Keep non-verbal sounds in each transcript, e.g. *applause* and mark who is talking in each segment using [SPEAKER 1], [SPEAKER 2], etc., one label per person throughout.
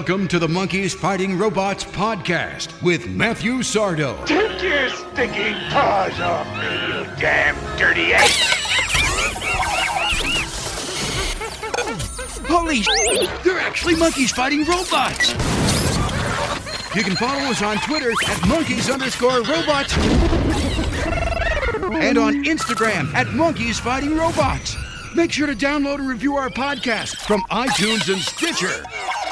[SPEAKER 1] Welcome to the Monkeys Fighting Robots podcast with Matthew Sardo.
[SPEAKER 2] Take your stinking paws off me, you damn dirty ape! *laughs*
[SPEAKER 1] Holy sh! They're actually monkeys fighting robots! You can follow us on Twitter at monkeys underscore robots and on Instagram at monkeys fighting robots. Make sure to download and review our podcast from iTunes and Stitcher.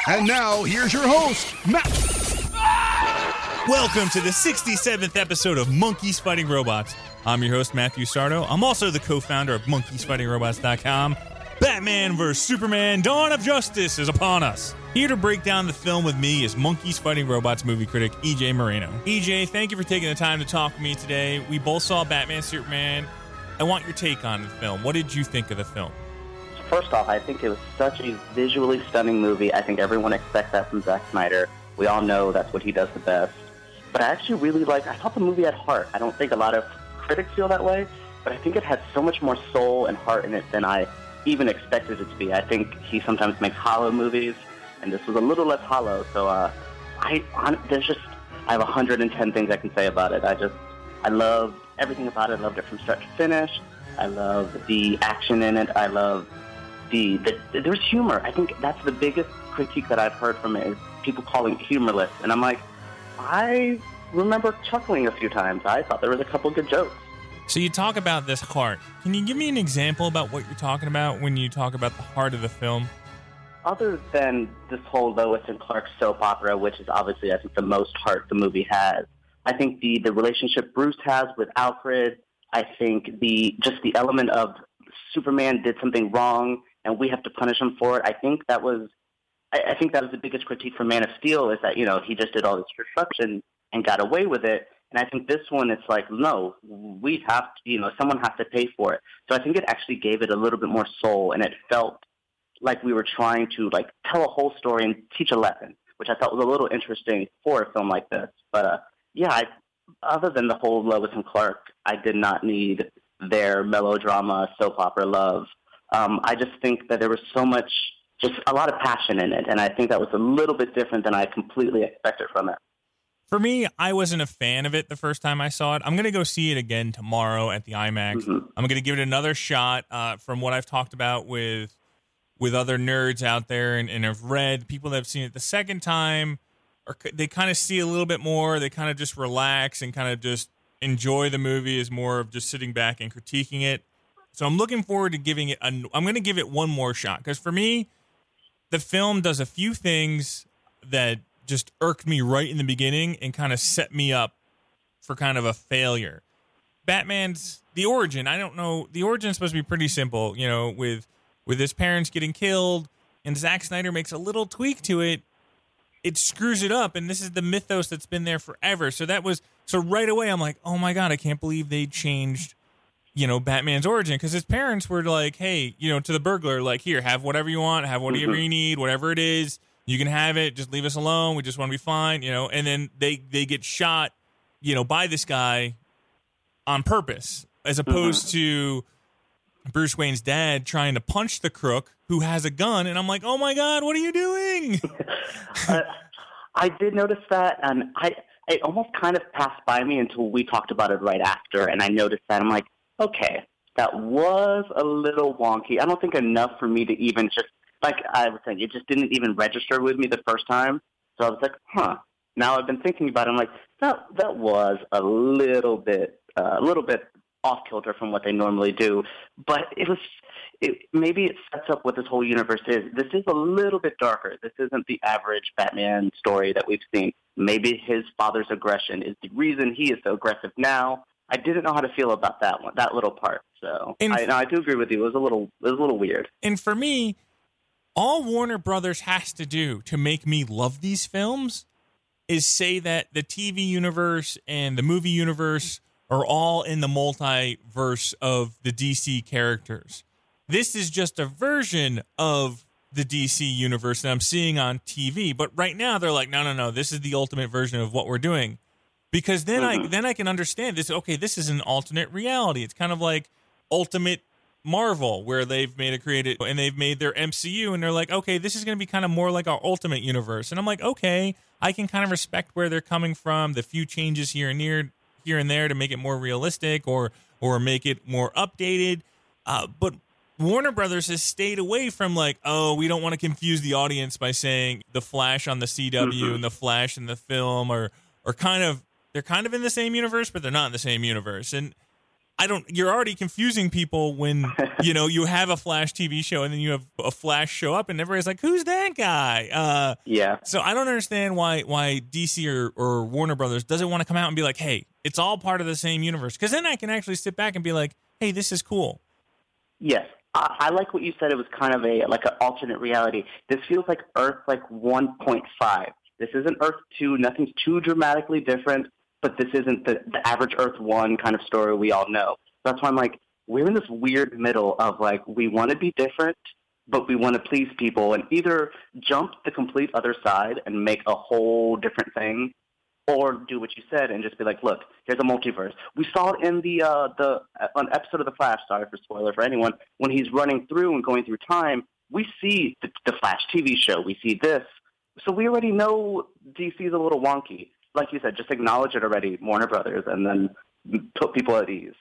[SPEAKER 1] And now, here's your host, Matt.
[SPEAKER 3] Welcome to the 67th episode of Monkeys Fighting Robots. I'm your host, Matthew Sardo. I'm also the co founder of MonkeysFightingRobots.com. Batman vs. Superman Dawn of Justice is upon us. Here to break down the film with me is Monkeys Fighting Robots movie critic EJ Moreno. EJ, thank you for taking the time to talk with me today. We both saw Batman Superman. I want your take on the film. What did you think of the film?
[SPEAKER 4] First off, I think it was such a visually stunning movie. I think everyone expects that from Zack Snyder. We all know that's what he does the best. But I actually really like. I thought the movie had heart. I don't think a lot of critics feel that way, but I think it had so much more soul and heart in it than I even expected it to be. I think he sometimes makes hollow movies, and this was a little less hollow. So uh, I on, there's just I have 110 things I can say about it. I just I love everything about it. I loved it from start to finish. I love the action in it. I love the, the there's humor. I think that's the biggest critique that I've heard from it is people calling it humorless, and I'm like, I remember chuckling a few times. I thought there was a couple good jokes.
[SPEAKER 3] So you talk about this heart. Can you give me an example about what you're talking about when you talk about the heart of the film?
[SPEAKER 4] Other than this whole Lois and Clark soap opera, which is obviously I think the most heart the movie has, I think the the relationship Bruce has with Alfred. I think the just the element of Superman did something wrong and we have to punish him for it. I think that was I, I think that was the biggest critique for Man of Steel is that you know he just did all this destruction and got away with it. And I think this one, it's like, no, we have to, you know, someone has to pay for it. So I think it actually gave it a little bit more soul, and it felt like we were trying to like tell a whole story and teach a lesson, which I thought was a little interesting for a film like this. But uh, yeah, I, other than the whole Lois and Clark, I did not need their melodrama soap opera love. Um, I just think that there was so much, just a lot of passion in it, and I think that was a little bit different than I completely expected from it.
[SPEAKER 3] For me, I wasn't a fan of it the first time I saw it. I'm going to go see it again tomorrow at the IMAX.
[SPEAKER 4] Mhm.
[SPEAKER 3] I'm going to give it another shot. Uh, from what I've talked about with with other nerds out there and, and have read, people that have seen it the second time, or they kind of see a little bit more. They kind of just relax and kind of just enjoy the movie as more of just sitting back and critiquing it. So I'm looking forward to giving it. A, I'm going to give it one more shot because for me, the film does a few things that just irked me right in the beginning and kind of set me up for kind of a failure. Batman's the origin. I don't know. The origin is supposed to be pretty simple, you know, with with his parents getting killed, and Zack Snyder makes a little tweak to it. It screws it up, and this is the mythos that's been there forever. So that was so right away. I'm like, oh my god, I can't believe they changed, you know, Batman's origin because his parents were like, hey, you know, to the burglar, like, here, have whatever you want, have whatever you need, whatever it is, you can have it. Just leave us alone. We just want to be fine, you know. And then they they get shot, you know, by this guy on purpose, as opposed to Bruce Wayne's dad trying to punch the crook who has a gun. And I'm like, oh my god, what are you doing? *laughs*
[SPEAKER 4] uh, I did notice that, and I it almost kind of passed by me until we talked about it right after, and I noticed that. I'm like, okay, that was a little wonky. I don't think enough for me to even just like I was saying, it just didn't even register with me the first time. So I was like, huh. Now I've been thinking about it. I'm like, that that was a little bit uh, a little bit off kilter from what they normally do, but it was. It, maybe it sets up what this whole universe is. This is a little bit darker. This isn't the average Batman story that we've seen. Maybe his father's aggression is the reason he is so aggressive now. I didn't know how to feel about that one, that little part. So
[SPEAKER 3] And-
[SPEAKER 4] I, no, I do agree with you. It was a little, it was a little weird.
[SPEAKER 3] and for me, all Warner Brothers has to do to make me love these films is say that the TV universe and the movie universe are all in the multiverse of the DC characters. This is just a version of the DC universe that I'm seeing on TV, but right now they're like, no, no, no, this is the ultimate version of what we're doing. Because then I then I can understand this. Okay, this is an alternate reality. It's kind of like ultimate Marvel, where they've made a created and they've made their MCU, and they're like, okay, this is going to be kind of more like our Ultimate Universe, and I'm like, okay, I can kind of respect where they're coming from, the few changes here and there, here and there to make it more realistic or or make it more updated. Uh, but Warner Brothers has stayed away from like, oh, we don't want to confuse the audience by saying the Flash on the CW
[SPEAKER 4] Mm-hmm.
[SPEAKER 3] and the Flash in the film, or or kind of they're kind of in the same universe, but they're not in the same universe. And I don't. You're already confusing people when *laughs* you know you have a Flash TV show and then you have a Flash show up, and everybody's like, "Who's that guy?" Uh,
[SPEAKER 4] Yeah.
[SPEAKER 3] so I don't understand why why DC or, or Warner Brothers doesn't want to come out and be like, "Hey, it's all part of the same universe," because then I can actually sit back and be like, "Hey, this is cool."
[SPEAKER 4] Yes, I, I like what you said. It was kind of a like an alternate reality. This feels like Earth like 1.5. This isn't Earth 2. Nothing's too dramatically different, but this isn't the, the average Earth 1 kind of story we all know. That's why I'm like, we're in this weird middle of like we want to be different, but we want to please people, and either jump the complete other side and make a whole different thing, or do what you said and just be like, look, here's a multiverse. We saw it in the uh, the an episode of the Flash. Sorry for spoiler for anyone. When he's running through and going through time, we see the, the Flash TV show. We see this, so we already know DC's a little wonky. Like you said, just acknowledge it already, Warner Brothers, and then put people at ease.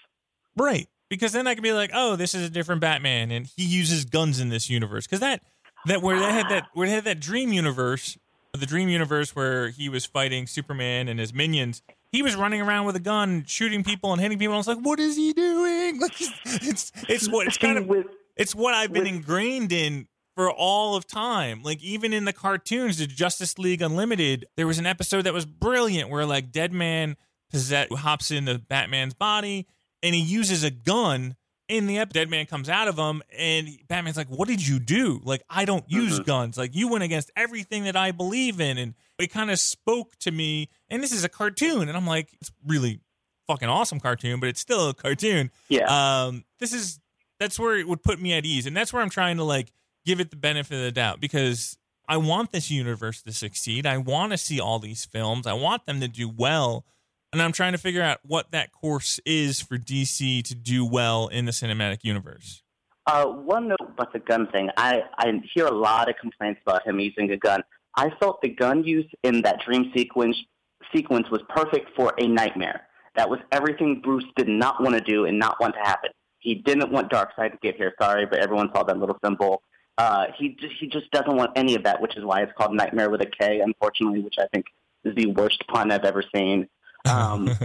[SPEAKER 3] Right. Because then I can be like, oh, this is a different Batman, and he uses guns in this universe. Because that that where they had that where they had that dream universe, the dream universe where he was fighting Superman and his minions. He was running around with a gun, shooting people and hitting people. And I was like, what is he doing? *laughs* Like, it's it's what it's kind of it's what I've been ingrained in for all of time. Like even in the cartoons, the Justice League Unlimited, there was an episode that was brilliant where like Deadman possess- hops into Batman's body and he uses a gun. In the episode, Deadman comes out of him, and Batman's like, "What did you do? Like, I don't use guns. Like, you went against everything that I believe in." And it kind of spoke to me. And this is a cartoon, and I'm like, "It's really fucking awesome cartoon, but it's still a cartoon."
[SPEAKER 4] yeah.
[SPEAKER 3] um this is that's where it would put me at ease and that's where i'm trying to like give it the benefit of the doubt because i want this universe to succeed i want to see all these films i want them to do well and i'm trying to figure out what that course is for dc to do well in the cinematic universe
[SPEAKER 4] Uh, one note about the gun thing. I, I hear a lot of complaints about him using a gun. I felt the gun use in that dream sequence sequence was perfect for a nightmare. That was everything Bruce did not want to do and not want to happen. He didn't want Darkseid to get here. Sorry, but everyone saw that little symbol. Uh, he just, he just doesn't want any of that, which is why it's called Nightmare with a K, unfortunately, which I think is the worst pun I've ever seen. Um, *laughs*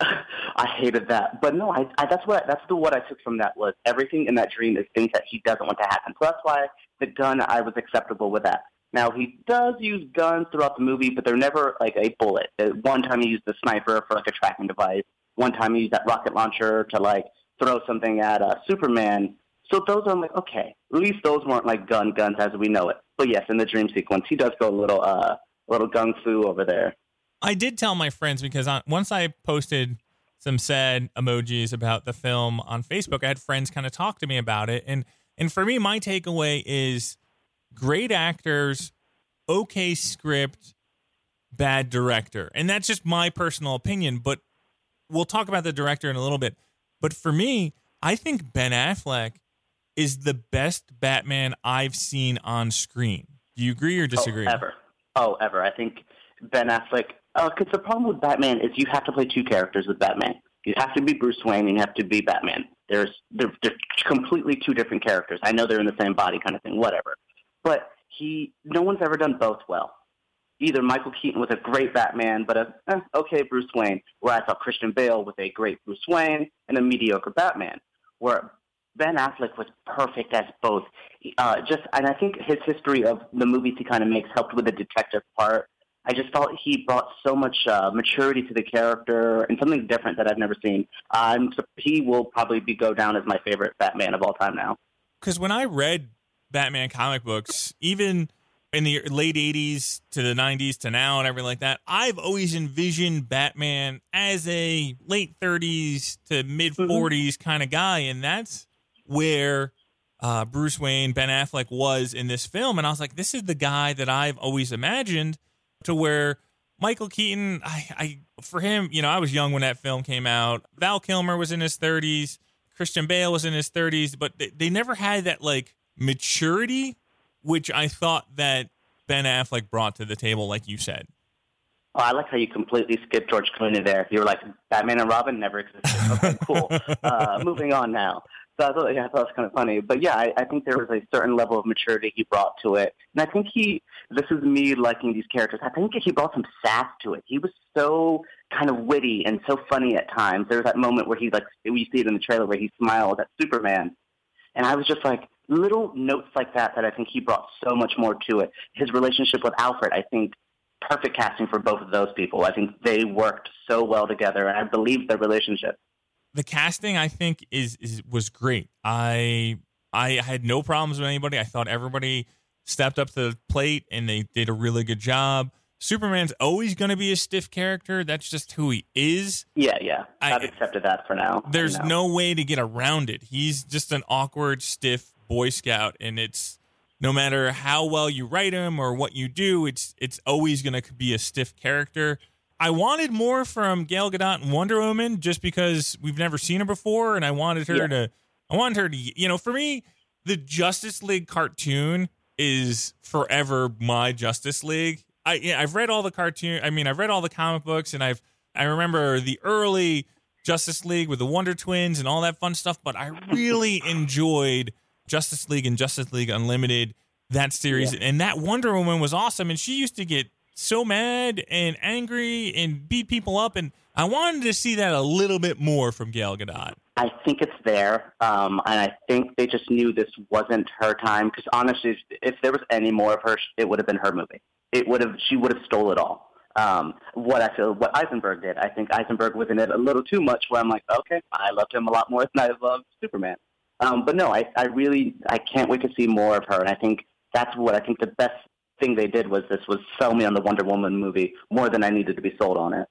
[SPEAKER 4] *laughs* I hated that, but no, I, I that's what I, that's the what I took from that was everything in that dream is things that he doesn't want to happen. So that's why the gun I was acceptable with that. Now he does use guns throughout the movie, but they're never like a bullet. One time he used the sniper for like a tracking device. One time he used that rocket launcher to like throw something at uh, Superman. So those are like okay, at least those weren't like gun guns as we know it. But yes, in the dream sequence, he does go a little uh little gung fu over there.
[SPEAKER 3] I did tell my friends because I, once I posted some sad emojis about the film on Facebook, I had friends kind of talk to me about it, and and for me, my takeaway is great actors, okay script, bad director, and that's just my personal opinion. But we'll talk about the director in a little bit. But for me, I think Ben Affleck is the best Batman I've seen on screen. Do you agree or disagree?
[SPEAKER 4] Oh, ever. Oh, ever. I think Ben Affleck. Because the problem with Batman is you have to play two characters with Batman. You have to be Bruce Wayne and you have to be Batman. There's they're, they're completely two different characters. I know they're in the same body, kind of thing. Whatever. But he, no one's ever done both well. Either Michael Keaton was a great Batman, but a eh, okay Bruce Wayne, where I saw Christian Bale with a great Bruce Wayne and a mediocre Batman. Where Ben Affleck was perfect as both. Uh, just and I think his history of the movies he kind of makes helped with the detective part. I just felt he brought so much uh, maturity to the character and something different that I've never seen. Um, so he will probably be go down as my favorite Batman of all time now.
[SPEAKER 3] because when I read Batman comic books, even in the late 80s to the 90s to now and everything like that, I've always envisioned Batman as a late 30s to mid 40s kind of guy. And that's where uh, Bruce Wayne, Ben Affleck was in this film. And I was like, this is the guy that I've always imagined to where Michael Keaton, I, I for him, you know, I was young when that film came out. Val Kilmer was in his 30s. Christian Bale was in his 30s, but they, they never had that like maturity, which I thought that Ben Affleck brought to the table, like you said.
[SPEAKER 4] Oh, I like how you completely skipped George Clooney there. You were like, Batman and Robin never existed. Okay, cool. *laughs* uh, moving on now. So I thought, yeah, I thought it was kind of funny. But yeah, I, I think there was a certain level of maturity he brought to it. And I think he, this is me liking these characters, I think he brought some sass to it. He was so kind of witty and so funny at times. There was that moment where he, like, we see it in the trailer where he smiled at Superman. And I was just like, little notes like that that I think he brought so much more to it. His relationship with Alfred, I think, perfect casting for both of those people. I think they worked so well together, and I believe their relationship.
[SPEAKER 3] The casting, I think, is, is was great. I I had no problems with anybody. I thought everybody stepped up to the plate and they did a really good job. Superman's always going to be a stiff character. That's just who he is.
[SPEAKER 4] Yeah, yeah. I, have accepted that for now.
[SPEAKER 3] There's no way to get around it. He's just an awkward, stiff Boy Scout, and it's no matter how well you write him or what you do, it's it's always going to be a stiff character. I wanted more from Gal Gadot and Wonder Woman just because we've never seen her before, and I wanted her yeah. to. I wanted her to. You know, for me, the Justice League cartoon is forever my Justice League. I yeah, I've read all the cartoon. I mean, I've read all the comic books, and I've I remember the early Justice League with the Wonder Twins and all that fun stuff. But I really *laughs* enjoyed Justice League and Justice League Unlimited, that series. Yeah. And that Wonder Woman was awesome. And she used to get so mad and angry and beat people up. And I wanted to see that a little bit more from Gal Gadot.
[SPEAKER 4] I think it's there, um, and I think they just knew this wasn't her time. Because honestly, if there was any more of her, it would have been her movie. It would have. She would have stole it all. Um, what I feel, what Eisenberg did, I think Eisenberg was in it a little too much. Where I'm like, okay, I loved him a lot more *laughs* than I loved Superman. Um, but no, I, I really I can't wait to see more of her, and I think that's what I think the best thing they did was this was sell me on the Wonder Woman movie more than I needed to be sold on it.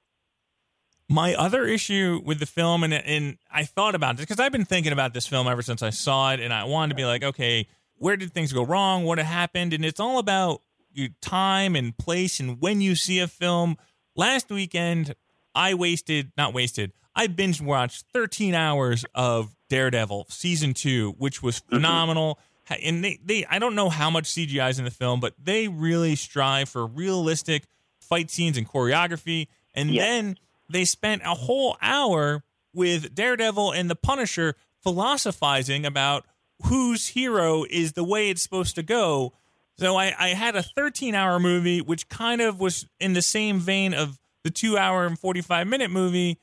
[SPEAKER 3] My other issue with the film, and and I thought about this because I've been thinking about this film ever since I saw it, and I wanted to be like, okay, where did things go wrong? What happened? And it's all about your time and place and when you see a film. Last weekend, I wasted, not wasted, I binge watched 13 hours of Daredevil season two, which was mm-hmm. phenomenal. Mm-hmm. And they, they, I don't know how much CGI is in the film, but they really strive for realistic fight scenes and choreography. And then they spent a whole hour with Daredevil and the Punisher philosophizing about whose hero is the way it's supposed to go. So I, I had a 13 hour movie, which kind of was in the same vein of the two hour and 45 minute movie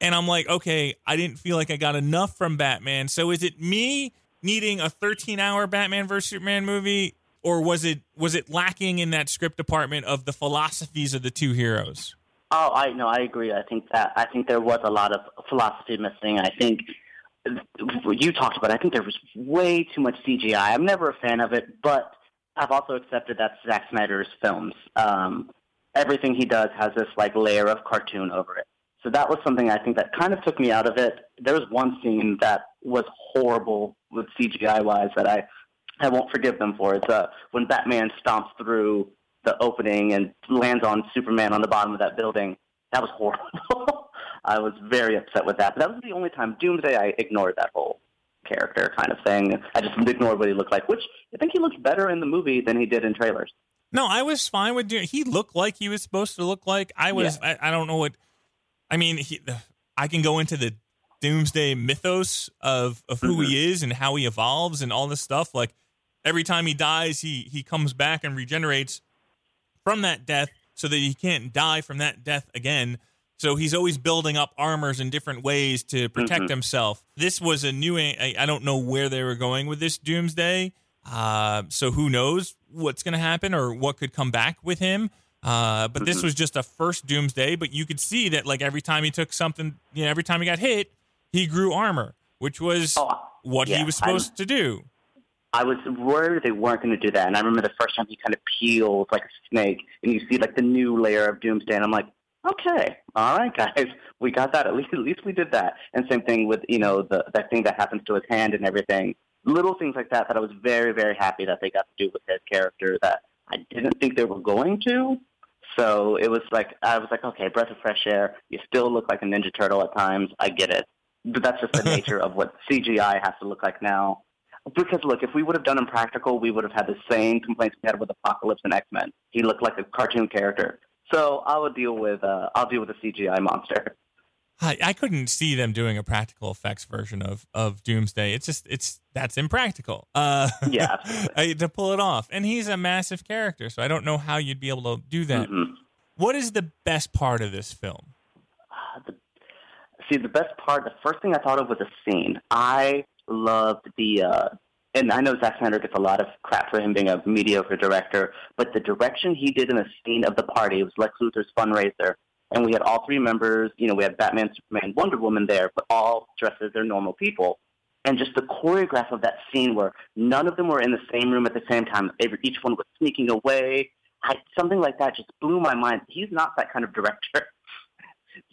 [SPEAKER 3] and I'm like, okay, I didn't feel like I got enough from Batman. So is it me needing a 13 hour Batman versus Superman movie, or was it was it lacking in that script department of the philosophies of the two heroes?
[SPEAKER 4] Oh, I no, I agree. I think that I think there was a lot of philosophy missing. I think you talked about. I think there was way too much CGI. I'm never a fan of it, but I've also accepted that Zack Snyder's films. Um, everything he does has this like layer of cartoon over it. So that was something I think that kind of took me out of it. There was one scene that was horrible with CGI wise that I I won't forgive them for. It's uh, when Batman stomps through the opening and lands on Superman on the bottom of that building. That was horrible. *laughs* I was very upset with that. But that was the only time Doomsday I ignored that whole character kind of thing. I just ignored what he looked like, which I think he looks better in the movie than he did in trailers.
[SPEAKER 3] No, I was fine with doing. He looked like he was supposed to look like. I was. Yeah. I, I don't know what I mean, he, I can go into the doomsday mythos of of who mm-hmm. he is and how he evolves and all this stuff. Like every time he dies, he he comes back and regenerates from that death so that he can't die from that death again. So he's always building up armors in different ways to protect mm-hmm. himself. This was a new. I, I, don't know where they were going with this doomsday. Uh, so who knows what's going to happen or what could come back with him. Uh, but this mm-hmm. was just a first Doomsday. But you could see that like every time he took something, you know, every time he got hit, he grew armor, which was oh, what yeah, he was supposed I'm, to do.
[SPEAKER 4] I was worried they weren't going to do that, and I remember the first time he kind of peels like a snake, and you see like the new layer of Doomsday, and I'm like, okay, all right, guys, *laughs* we got that. At least, at least we did that. And same thing with you know the that thing that happens to his hand and everything. Little things like that that I was very very happy that they got to do with his character that I didn't think they were going to, so it was like I was like, okay, breath of fresh air. You still look like a Ninja Turtle at times. I get it. But that's just the *laughs* nature of what CGI has to look like now. Because look, if we would have done Impractical, we would have had the same complaints we had with Apocalypse and X Men. He looked like a cartoon character. So I will deal with uh, I'll deal with the CGI monster.
[SPEAKER 3] I, I couldn't see them doing a practical effects version of of Doomsday. It's just it's that's impractical. Uh,
[SPEAKER 4] Yeah, *laughs*
[SPEAKER 3] to pull it off, and he's a massive character, so I don't know how you'd be able to do that.
[SPEAKER 4] Mhm.
[SPEAKER 3] What is the best part of this film?
[SPEAKER 4] See the best part the first thing i thought of was a scene. I loved the uh and i know Zack Snyder gets a lot of crap for him being a mediocre director but the direction he did in the scene of the party it was lex luthor's fundraiser and we had all three members you know we had batman superman wonder woman there but all dressed as their normal people. And just the choreograph of that scene where none of them were in the same room at the same time each one was sneaking away. I, something like that just blew my mind. He's not that kind of director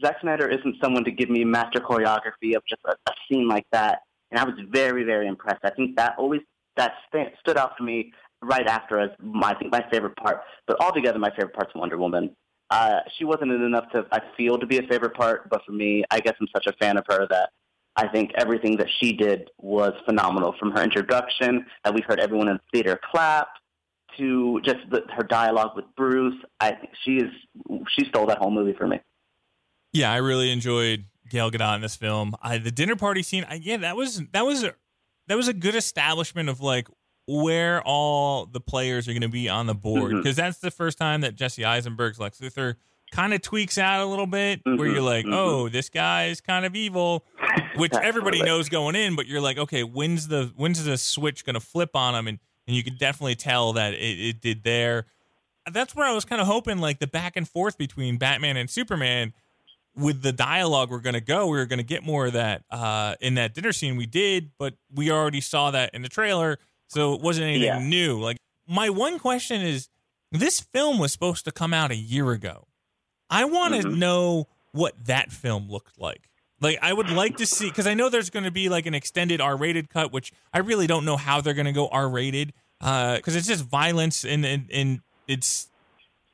[SPEAKER 4] Zack Snyder isn't someone to give me master choreography of just a, a scene like that. And I was very, very impressed. I think that always that st- stood out for me right after as my, I think my favorite part. But altogether, my favorite part's Wonder Woman. Uh, she wasn't enough to I feel to be a favorite part, but for me, I guess I'm such a fan of her that I think everything that she did was phenomenal. From her introduction, that we heard everyone in the theater clap, to just the, her dialogue with Bruce. I think she is she stole that whole movie for me.
[SPEAKER 3] Yeah, I really enjoyed Gal Gadot in this film. I, the dinner party scene, I, yeah, that was that was a, that was a good establishment of like where all the players are going to be on the board because that's the first time that Jesse Eisenberg's Lex Luthor kind of tweaks out a little bit, where
[SPEAKER 4] Mhm,
[SPEAKER 3] you're like,
[SPEAKER 4] mhm.
[SPEAKER 3] oh, this guy is kind of evil, which everybody knows going in, but you're like, okay, when's the when's the switch going to flip on him? And and you could definitely tell that it, it did there. That's where I was kind of hoping, like the back and forth between Batman and Superman with the dialogue we're going to go, we are going to get more of that uh, in that dinner scene. We did, but we already saw that in the trailer, so it wasn't anything
[SPEAKER 4] Yeah.
[SPEAKER 3] new. Like my one question is, this film was supposed to come out a year ago. I want to
[SPEAKER 4] Mhm.
[SPEAKER 3] know what that film looked like. Like I would like to see because I know there's going to be like an extended R-rated cut, which I really don't know how they're going to go R-rated because it's just violence and and, and it's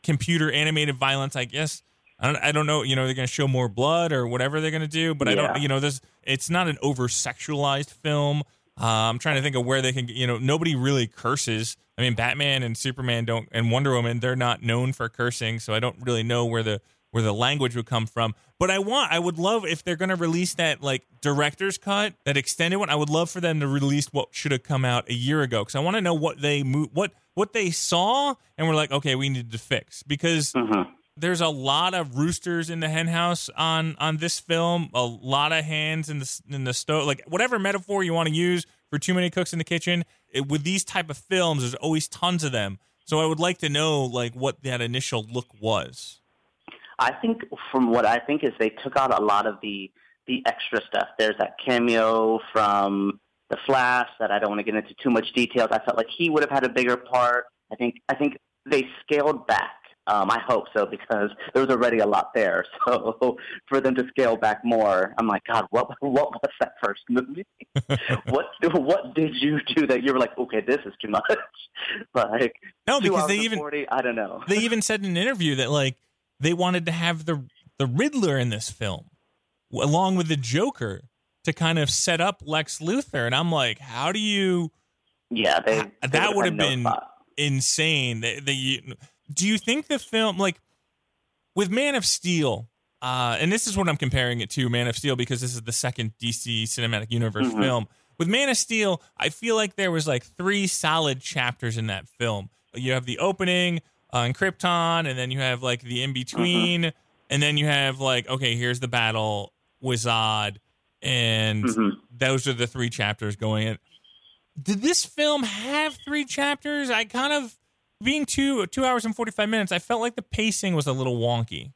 [SPEAKER 3] computer animated violence, I guess. I don't, I don't know, you know, they're going to show more blood or whatever they're going to do, but I don't, you know, this it's not an over sexualized film. Uh, I'm trying to think of where they can, you know, nobody really curses. I mean, Batman and Superman don't, and Wonder Woman, they're not known for cursing, so I don't really know where the where the language would come from. But I want, I would love if they're going to release that like director's cut, that extended one. I would love for them to release what should have come out a year ago because I want to know what they mo- what what they saw and we're like, okay, we need to fix because
[SPEAKER 4] Mhm.
[SPEAKER 3] There's a lot of roosters in the henhouse on on this film a lot of hands in the in the stove like whatever metaphor you want to use for too many cooks in the kitchen it, with these type of films there's always tons of them so i would like to know like what that initial look was
[SPEAKER 4] I think from what I think is they took out a lot of the the extra stuff. There's that cameo from the Flash that I don't want to get into too much details. I felt like he would have had a bigger part. I think I think they scaled back. Um, I hope so because there was already a lot there. *laughs* So for them to scale back more, I'm like, God, what what was that first movie? *laughs* what what did you do that you were like, okay, this is too much? *laughs* like
[SPEAKER 3] no because they even
[SPEAKER 4] 40, I don't know.
[SPEAKER 3] they even said in an interview that like they wanted to have the the riddler in this film along with the joker to kind of set up lex luthor and i'm like how do you
[SPEAKER 4] Yeah, they, they
[SPEAKER 3] that would have
[SPEAKER 4] no
[SPEAKER 3] been
[SPEAKER 4] spot.
[SPEAKER 3] insane. The, the, do you think the film, like with Man of Steel, uh, and this is what I'm comparing it to Man of Steel because this is the second DC Cinematic Universe
[SPEAKER 4] Mhm.
[SPEAKER 3] film. With Man of Steel, I feel like there was like three solid chapters in that film. You have the opening uh, in Krypton, and then you have like the in between, and then you have like okay, here's the battle with Zod, and
[SPEAKER 4] Mhm.
[SPEAKER 3] those are the three chapters going in. Did this film have three chapters? I kind of being two two hours and forty five minutes. I felt like the pacing was a little wonky.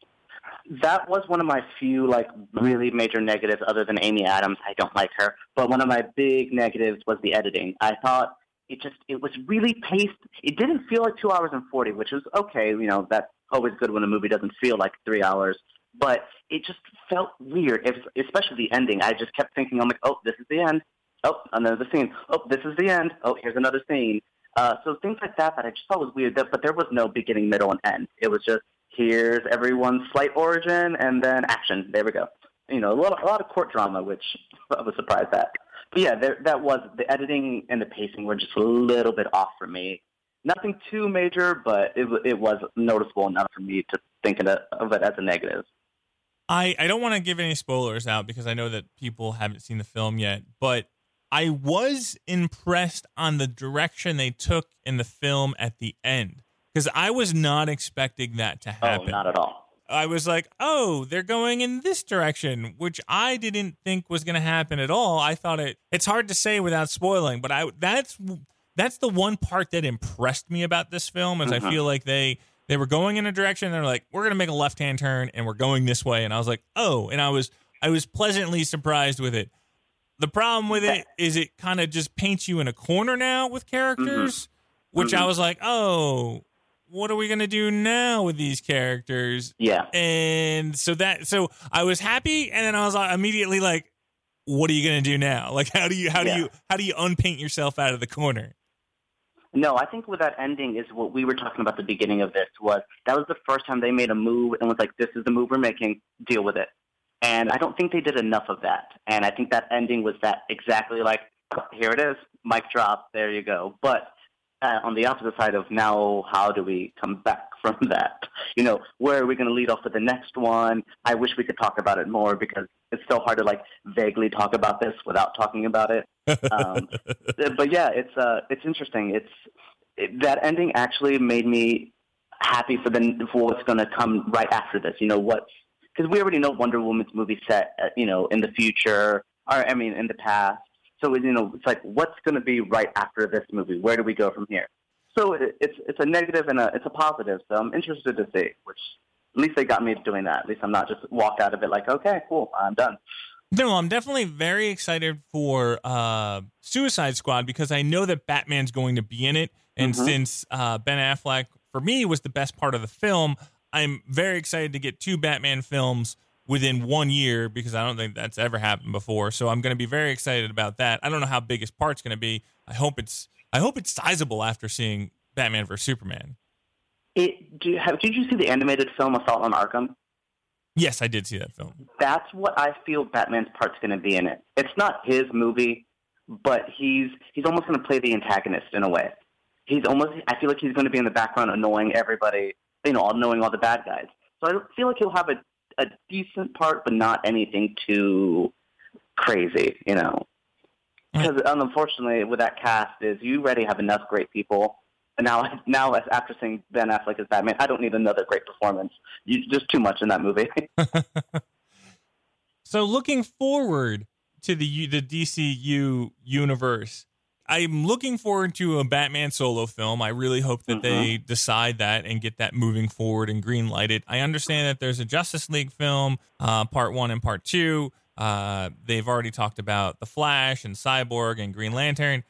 [SPEAKER 4] That was one of my few like really major negatives. Other than Amy Adams, I don't like her. But one of my big negatives was the editing. I thought it just it was really paced. It didn't feel like two hours and forty, which was okay. You know that's always good when a movie doesn't feel like three hours. But it just felt weird, if, especially the ending. I just kept thinking, I'm like, oh, this is the end. Oh, another scene. Oh, this is the end. Oh, here's another scene. Uh, so things like that that I just thought was weird. But there was no beginning, middle, and end. It was just here's everyone's slight origin and then action. There we go. You know, a lot, a lot of court drama, which *laughs* I was surprised at. But yeah, there, that was the editing and the pacing were just a little bit off for me. Nothing too major, but it it was noticeable enough for me to think of it, of it as a negative.
[SPEAKER 3] I, I don't want to give any spoilers out because I know that people haven't seen the film yet, but I was impressed on the direction they took in the film at the end because I was not expecting that to happen.
[SPEAKER 4] Oh, not at all.
[SPEAKER 3] I was like, oh, they're going in this direction, which I didn't think was going to happen at all. I thought it. It's hard to say without spoiling, but I that's that's the one part that impressed me about this film is
[SPEAKER 4] Mm-hmm.
[SPEAKER 3] I feel like they they were going in a direction. They're like, we're going to make a left hand turn, and we're going this way. And I was like, oh, and I was I was pleasantly surprised with it. The problem with it is it kind of just paints you in a corner now with mm-hmm. characters, which I mm-hmm. was like, oh, what are we gonna do now with these characters?
[SPEAKER 4] Yeah.
[SPEAKER 3] And so that so I was happy, and then I was like, immediately like, what are you gonna do now? *laughs* Like, how do you how
[SPEAKER 4] Yeah.
[SPEAKER 3] do you how do you unpaint yourself out of the corner?
[SPEAKER 4] No, I think with that ending is what we were talking about at the beginning of this was that was the first time they made a move and was like, this is the move we're making, deal with it. And I don't think they did enough of that. And I think that ending was that exactly like, here it is, mic drop, there you go. But uh, on the opposite side of now, how do we come back *laughs* from that? You know, where are we going to lead off with the next one? I wish we could talk about it more because it's so hard to like vaguely talk about this without talking about it. Um, *laughs* but yeah, it's uh, it's interesting. It's it, that ending actually made me happy for the for what's going to come right after this. You know what's because we already know Wonder Woman's movie set, uh, you know, in the future, or I mean, in the past. So you know, it's like what's going to be right after this movie? Where do we go from here? So it, it's it's a negative and a it's a positive. So I'm interested to see. Which at least they got me doing that. At least I'm not just walked out of it like, okay, cool, I'm done.
[SPEAKER 3] No, I'm definitely very excited for uh, Suicide Squad because I know that Batman's going to be in it, and
[SPEAKER 4] Mhm.
[SPEAKER 3] since uh, Ben Affleck for me was the best part of the film, I'm very excited to get two Batman films within one year because I don't think that's ever happened before. So I'm going to be very excited about that. I don't know how big his part's going to be. I hope it's I hope it's sizable after seeing Batman vs Superman.
[SPEAKER 4] It, do you have, did you see the animated film Assault on Arkham?
[SPEAKER 3] Yes, I did see that film.
[SPEAKER 4] that's what I feel Batman's part's going to be in it. It's not his movie, but he's he's almost going to play the antagonist in a way. He's almost I feel like he's going to be in the background annoying everybody, you know, annoying all the bad guys. So I feel like he'll have a a decent part, but not anything too crazy, you know. Because unfortunately, with that cast, is you already have enough great people. And now, *laughs* now after seeing Ben Affleck as Batman, I don't need another great performance. You, just too much in that movie. *laughs*
[SPEAKER 3] So looking forward to the the DCU universe, I'm looking forward to a Batman solo film. I really hope that they decide that and get that moving forward and green lighted. I understand that there's a Justice League film, uh, part one and part two. Uh, they've already talked about the Flash and Cyborg and Green Lantern,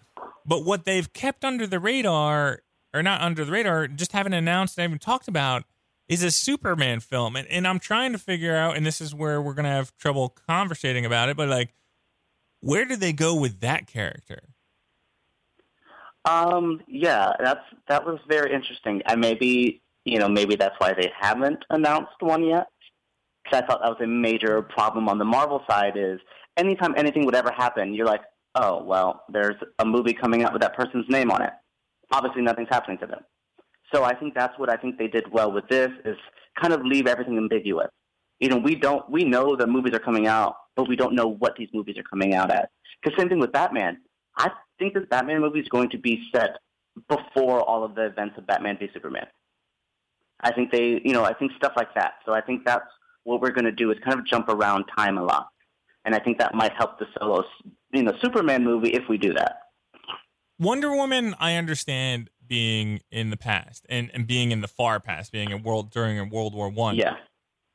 [SPEAKER 3] but what they've kept under the radar, or not under the radar, just haven't announced and haven't talked about, is a Superman film. And, and I'm trying to figure out, and this is where we're going to have trouble conversating about it, but like, where did they go with that character?
[SPEAKER 4] Um, yeah, that's that was very interesting. And maybe you know maybe that's why they haven't announced one yet. Because I thought that was a major problem on the Marvel side. Is anytime anything would ever happen, you're like, oh well, there's a movie coming out with that person's name on it. Obviously, nothing's happening to them. So I think that's what I think they did well with this is kind of leave everything ambiguous. You know, we don't we know the movies are coming out, but we don't know what these movies are coming out at. Because same thing with Batman. I think this Batman movie is going to be set before all of the events of Batman v Superman. I think they, you know, I think stuff like that. So I think that's what we're going to do is kind of jump around time a lot, and I think that might help the solo, you know, Superman movie if we do that.
[SPEAKER 3] Wonder Woman, I understand being in the past and, and being in the far past, being in world during a World War One.
[SPEAKER 4] Yeah,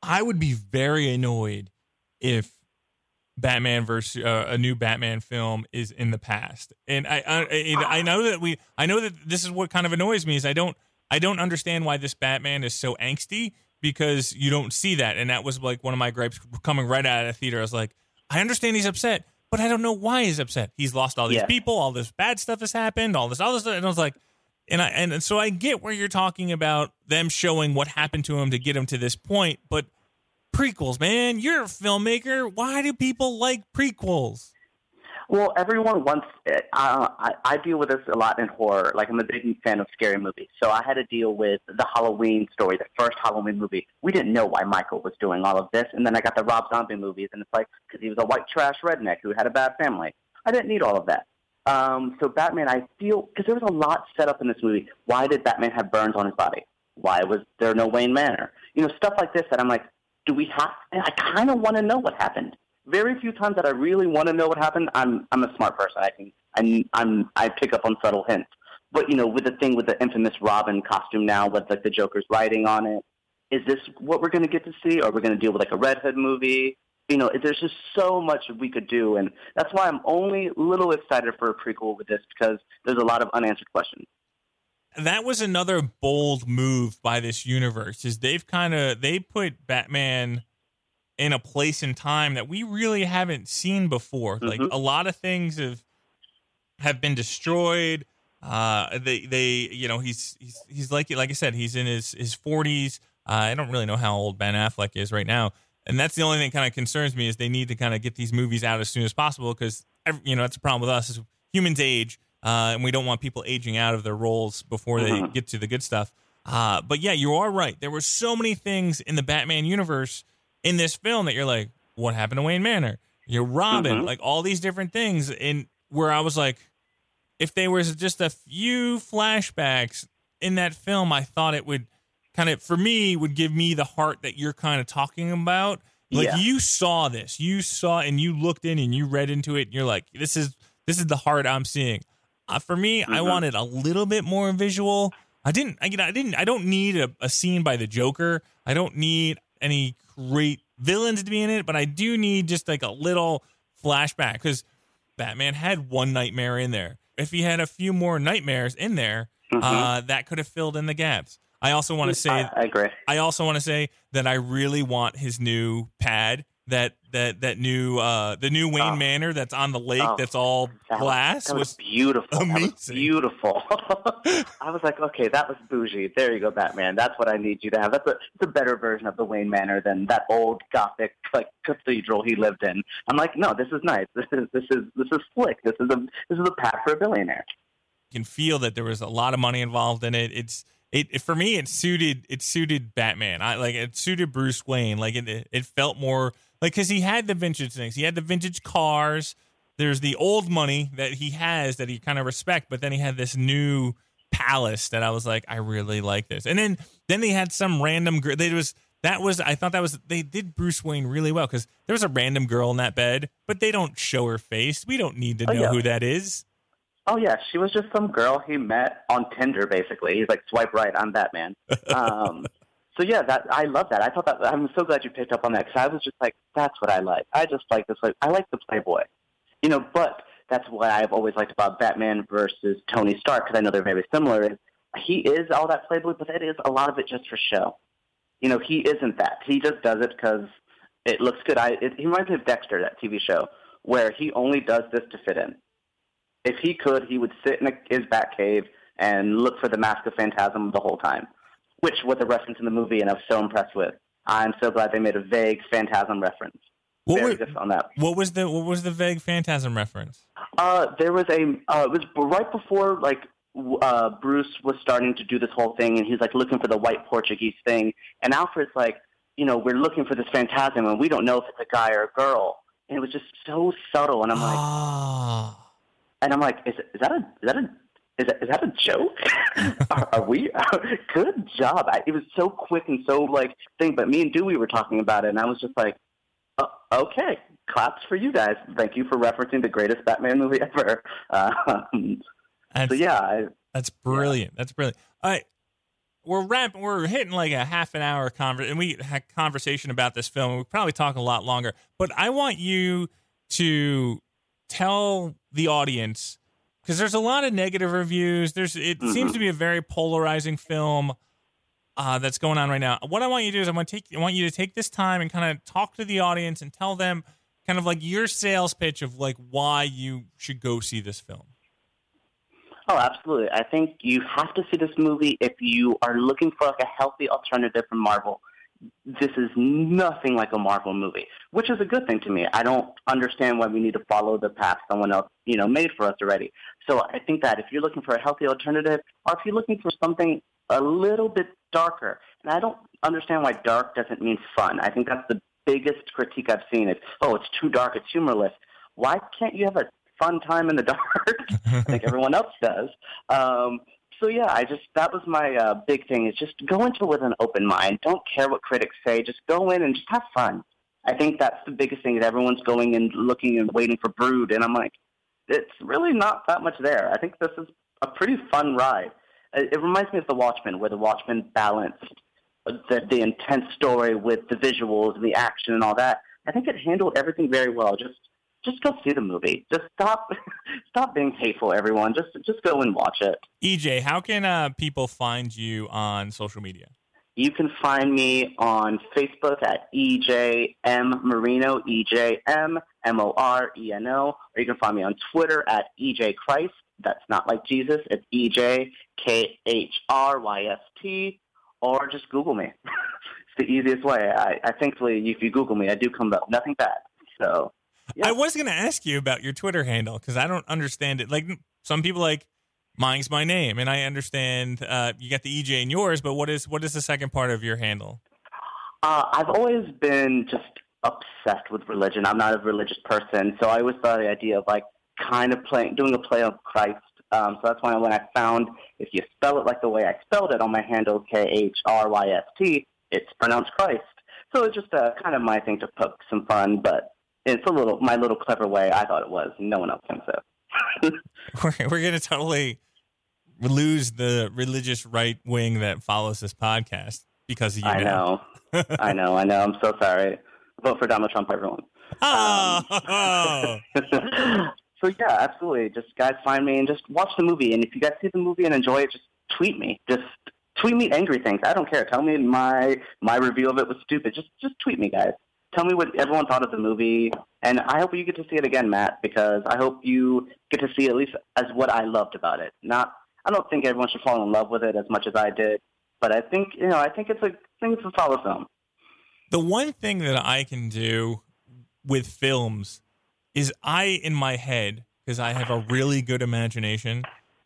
[SPEAKER 3] I would be very annoyed if Batman versus uh, a new Batman film is in the past. And I, I I know that we I know that this is what kind of annoys me is I don't I don't understand why this Batman is so angsty because you don't see that. And that was like one of my gripes coming right out of the theater. I was like, I understand he's upset, but I don't know why he's upset. He's lost all these
[SPEAKER 4] Yeah.
[SPEAKER 3] people, all this bad stuff has happened, all this other stuff. And I was like, and I and so I get where you're talking about them showing what happened to him to get him to this point, but prequels, man. You're a filmmaker. Why do people like prequels?
[SPEAKER 4] Well, everyone wants. It. Uh, I, I deal with this a lot in horror. Like I'm a big fan of scary movies, so I had to deal with the Halloween story, the first Halloween movie. We didn't know why Michael was doing all of this, and then I got the Rob Zombie movies, and it's like because he was a white trash redneck who had a bad family. I didn't need all of that. Um, so Batman, I feel because there was a lot set up in this movie. Why did Batman have burns on his body? Why was there no Wayne Manor? You know, stuff like this that I'm like, do we have? I kind of want to know what happened very few times that I really want to know what happened. I'm I'm a smart person. I can I'm I'm I pick up on subtle hints. But you know, with the thing with the infamous Robin costume now, with like the Joker's writing on it, is this what we're going to get to see? Or we're going to deal with like a Red Hood movie? You know, there's just so much we could do, and that's why I'm only a little excited for a prequel with this because there's a lot of unanswered questions.
[SPEAKER 3] That was another bold move by this universe. Is they've kind of they put Batman in a place and time that we really haven't seen before. Mm-hmm. Like a lot of things have have been destroyed. Uh, they they you know he's he's he's like like I said he's in his his forties. Uh, I don't really know how old Ben Affleck is right now, and that's the only thing that kind of concerns me is they need to kind of get these movies out as soon as possible because you know that's a problem with us is humans age uh, and we don't want people aging out of their roles before mm-hmm. they get to the good stuff. Uh, but yeah, you are right. There were so many things in the Batman universe in this film that you're like, what happened to Wayne Manor? You're Robin, mm-hmm. like all these different things. And where I was like, if there was just a few flashbacks in that film, I thought it would kind of, for me, would give me the heart that you're kind of talking about. Like yeah. you saw this, you saw and you looked in and you read into it. And you're like, this is this is the heart I'm seeing. Uh, for me, mm-hmm. I wanted a little bit more visual. I didn't. I, you know, I didn't. I don't need a, a scene by the Joker. I don't need any great villains to be in it, but I do need just like a little flashback because Batman had one nightmare in there. If he had a few more nightmares in there, mm-hmm. uh, that could have filled in the gaps. I also want to say, I,
[SPEAKER 4] I agree.
[SPEAKER 3] I also want to say that I really want his new pad that that that new uh the new Wayne oh. Manor that's on the lake oh. that's all that glass
[SPEAKER 4] was, that was, was beautiful. Amazing. Was beautiful. *laughs* I was like, okay, that was bougie. There you go, Batman. That's what I need you to have. That's a, it's a better version of the Wayne Manor than that old gothic like cathedral he lived in. I'm like, no, this is nice. This is this is this is slick. This is a this is a path for a billionaire.
[SPEAKER 3] You can feel that there was a lot of money involved in it. It's it, it, for me it suited it suited Batman. I like it suited Bruce Wayne. Like it it felt more like because he had the vintage things, he had the vintage cars. There's the old money that he has that he kind of respect, but then he had this new palace that I was like, I really like this. And then then they had some random girl. They was that was I thought that was they did Bruce Wayne really well because there was a random girl in that bed, but they don't show her face. We don't need to oh, know yeah. who that is.
[SPEAKER 4] Oh yeah, she was just some girl he met on Tinder. Basically, he's like, swipe right, I'm Batman. *laughs* Um, so yeah, that I love that. I thought that I'm so glad you picked up on that because I was just like, that's what I like. I just like this. Like, I like the Playboy, you know. But that's what I've always liked about Batman versus Tony Stark because I know they're very similar. Is he is all that Playboy, but that is a lot of it just for show. You know, he isn't that. He just does it because it looks good. I it, he reminds me of Dexter, that TV show, where he only does this to fit in. If he could, he would sit in a, his bat cave and look for the mask of Phantasm the whole time which was a reference in the movie, and I was so impressed with. I'm so glad they made a vague Phantasm reference.
[SPEAKER 3] What, Very were, on that. what was the what was the vague Phantasm reference?
[SPEAKER 4] Uh, there was a uh, it was right before like uh, Bruce was starting to do this whole thing, and he's like looking for the white Portuguese thing, and Alfred's like, you know, we're looking for this Phantasm, and we don't know if it's a guy or a girl, and it was just so subtle, and I'm like,
[SPEAKER 3] oh.
[SPEAKER 4] And I'm like, is, is that a is that a is that, is that a joke? *laughs* are, are, we? *laughs* good job. I, it was so quick and so like thing. But me and Dewey were talking about it, and I was just like, uh, okay, claps for you guys. Thank you for referencing the greatest Batman movie *laughs* ever. Um, so yeah, I,
[SPEAKER 3] that's brilliant. Yeah. That's brilliant. All right. We're wrapping. We're hitting like a half an hour conver- and we had conversation about this film. We probably talk a lot longer, but I want you to tell the audience because there's a lot of negative reviews. There's it mm-hmm. seems to be a very polarizing film uh, that's going on right now. What I want you to do is I want to take I want you to take this time and kind of talk to the audience and tell them kind of like your sales pitch of like why you should go see this film.
[SPEAKER 4] Oh, absolutely. I think you have to see this movie if you are looking for like a healthy alternative from Marvel. This is nothing like a Marvel movie, which is a good thing to me. I don't understand why we need to follow the path someone else, you know, made for us already. So I think that if you're looking for a healthy alternative, or if you're looking for something a little bit darker, and I don't understand why dark doesn't mean fun. I think that's the biggest critique I've seen is, oh, it's too dark, it's humorless. Why can't you have a fun time in the *laughs* dark? Think everyone else does. Um, so yeah, I just that was my uh, big thing is just go into it with an open mind. Don't care what critics say. Just go in and just have fun. I think that's the biggest thing. Is everyone's going and looking and waiting for Brood, and I'm like, it's really not that much there. I think this is a pretty fun ride. It, it reminds me of The Watchmen, where The Watchmen balanced the, the intense story with the visuals and the action and all that. I think it handled everything very well. Just just go see the movie. Just stop *laughs* stop being hateful, everyone. Just just go and watch it.
[SPEAKER 3] EJ, how can uh, people find you on social media?
[SPEAKER 4] You can find me on Facebook at EJM Moreno, EJM M O R E N O, or you can find me on Twitter at EJ Christ. That's not like Jesus. It's EJ K H R Y S T, or just Google me. *laughs* it's the easiest way. I, I thankfully, if you Google me, I do come up. Nothing bad. So
[SPEAKER 3] I was going to ask you about your Twitter handle because I don't understand it. Like some people like mine's my name, and I understand uh, you got the EJ in yours, but what is what is the second part of your handle?
[SPEAKER 4] Uh, I've always been just obsessed with religion. I'm not a religious person, so I always thought the idea of like kind of playing, doing a play on Christ. Um, so that's why when I found if you spell it like the way I spelled it on my handle, K H R Y S T, it's pronounced Christ. So it's just uh, kind of my thing to poke some fun, but it's a little my little clever way. I thought it was. No one else thinks so. *laughs*
[SPEAKER 3] we're we're gonna totally lose the religious right wing that follows this podcast because of you.
[SPEAKER 4] I
[SPEAKER 3] know. *laughs*
[SPEAKER 4] I know. I know. I'm so sorry. Vote for Donald Trump, everyone.
[SPEAKER 3] Oh.
[SPEAKER 4] Um, *laughs* so yeah, absolutely. Just guys, find me and just watch the movie. And if you guys see the movie and enjoy it, just tweet me. Just tweet me angry things. I don't care. Tell me my my review of it was stupid. Just just tweet me, guys tell me what everyone thought of the movie, and I hope you get to see it again, Matt, because I hope you get to see at least as what I loved about it. Not, I don't think everyone should fall in love with it as much as I did, but I think you know, I think it's a, I think it's a solid film.
[SPEAKER 3] The one thing that I can do with films is I, in my head, because I have a really good imagination,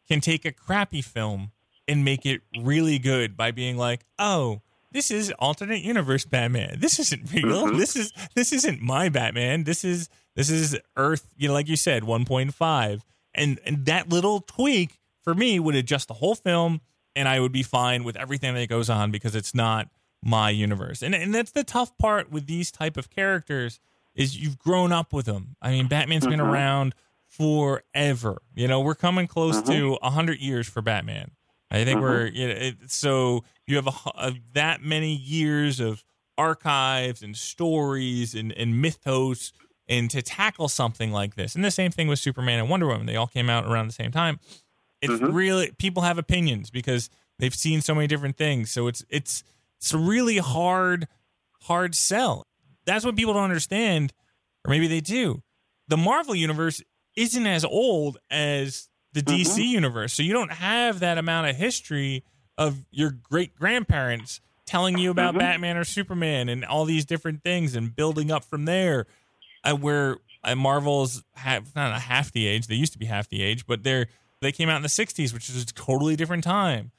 [SPEAKER 3] can take a crappy film and make it really good by being like, oh, this is alternate universe Batman. This isn't real. Mm-hmm. This is this isn't my Batman. This is this is Earth, you know, like you said, 1.5. And and that little tweak for me would adjust the whole film and I would be fine with everything that goes on because it's not my universe. And and that's the tough part with these type of characters is you've grown up with them. I mean, Batman's mm-hmm. been around forever. You know, we're coming close mm-hmm. to 100 years for Batman. I think mm-hmm. we're you know, it, so you have a, a, that many years of archives and stories and, and mythos and to tackle something like this. And the same thing with superman and wonder woman. They all came out around the same time. It's mm-hmm. really people have opinions because they've seen so many different things. So it's it's it's a really hard hard sell. That's what people don't understand or maybe they do. The marvel universe isn't as old as the DC mm-hmm. universe. So you don't have that amount of history of your great grandparents telling you about mm-hmm. Batman or Superman and all these different things and building up from there. Uh, where uh, Marvel's have not a half the age; they used to be half the age, but they're they came out in the '60s, which is a totally different time.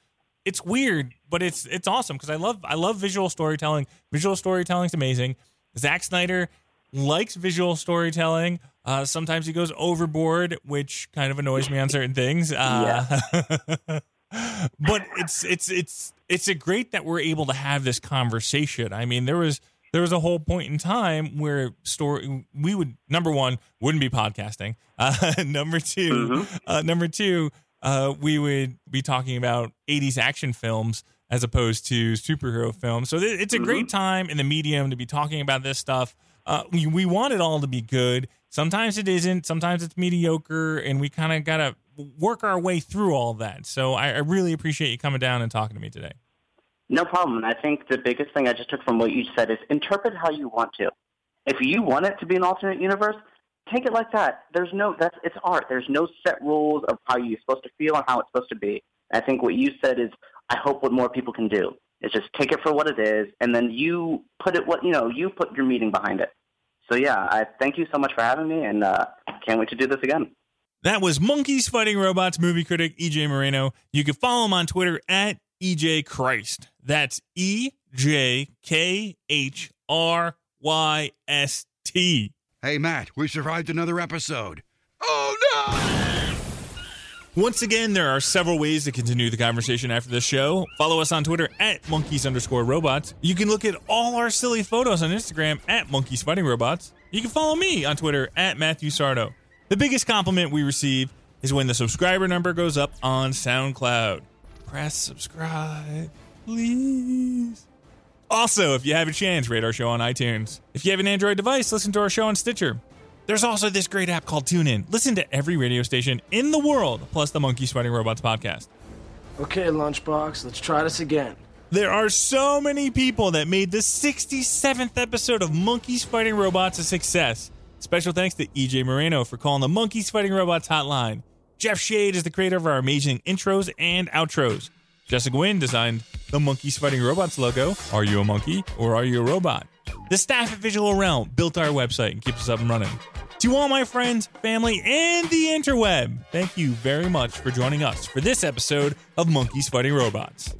[SPEAKER 3] It's weird, but it's it's awesome because I love I love visual storytelling. Visual storytelling is amazing. Zack Snyder likes visual storytelling. Uh, sometimes he goes overboard, which kind of annoys me on certain things. Uh, yeah. *laughs* but it's it's it's it's a great that we're able to have this conversation. I mean, there was there was a whole point in time where story we would number one wouldn't be podcasting. *laughs* Uh, number 2 mm-hmm. uh, number two, uh, we would be talking about '80s action films as opposed to superhero films. So th- it's a mm-hmm. great time in the medium to be talking about this stuff. Uh, we, we want it all to be good. Sometimes it isn't. Sometimes it's mediocre, and we kind of got to work our way through all that. So I, I really appreciate you coming down and talking to me today.
[SPEAKER 4] No problem. I think the biggest thing I just took from what you said is interpret how you want to. If you want it to be an alternate universe, take it like that. There's no that's it's art. There's no set rules of how you're supposed to feel and how it's supposed to be. I think what you said is I hope what more people can do. is just take it for what it is, and then you put it what you know you put your meaning behind it. So yeah, I thank you so much for having me, and uh, can't wait to do this again.
[SPEAKER 3] That was Monkeys Fighting Robots movie critic EJ Moreno. You can follow him on Twitter at EJ Christ. That's E J K H R Y S T.
[SPEAKER 1] Hey, Matt, we survived another episode. Oh, no!
[SPEAKER 3] Once again, there are several ways to continue the conversation after the show. Follow us on Twitter at monkeys underscore robots. You can look at all our silly photos on Instagram at monkeys fighting robots. You can follow me on Twitter at Matthew Sardo. The biggest compliment we receive is when the subscriber number goes up on SoundCloud. Press subscribe, please. Also, if you have a chance, rate our show on iTunes. If you have an Android device, listen to our show on Stitcher. There's also this great app called TuneIn. Listen to every radio station in the world, plus the Monkey Fighting Robots podcast.
[SPEAKER 5] Okay, Lunchbox, let's try this again.
[SPEAKER 3] There are so many people that made the 67th episode of Monkeys Fighting Robots a success. Special thanks to EJ Moreno for calling the Monkeys Fighting Robots hotline. Jeff Shade is the creator of our amazing intros and outros. Jessica Wynn designed the Monkeys Fighting Robots logo. Are you a monkey or are you a robot? The staff at Visual Realm built our website and keeps us up and running. To all my friends, family, and the interweb, thank you very much for joining us for this episode of Monkeys Fighting Robots.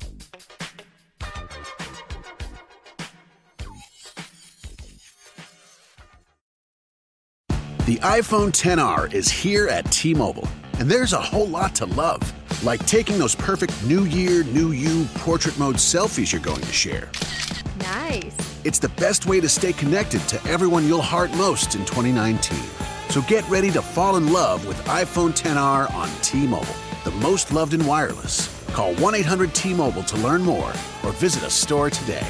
[SPEAKER 6] The iPhone 10R is here at T Mobile, and there's a whole lot to love. Like taking those perfect New Year, New You portrait mode selfies you're going to share.
[SPEAKER 7] Nice.
[SPEAKER 6] It's the best way to stay connected to everyone you'll heart most in 2019. So get ready to fall in love with iPhone 10R on T Mobile, the most loved in wireless. Call 1 800 T Mobile to learn more or visit a store today.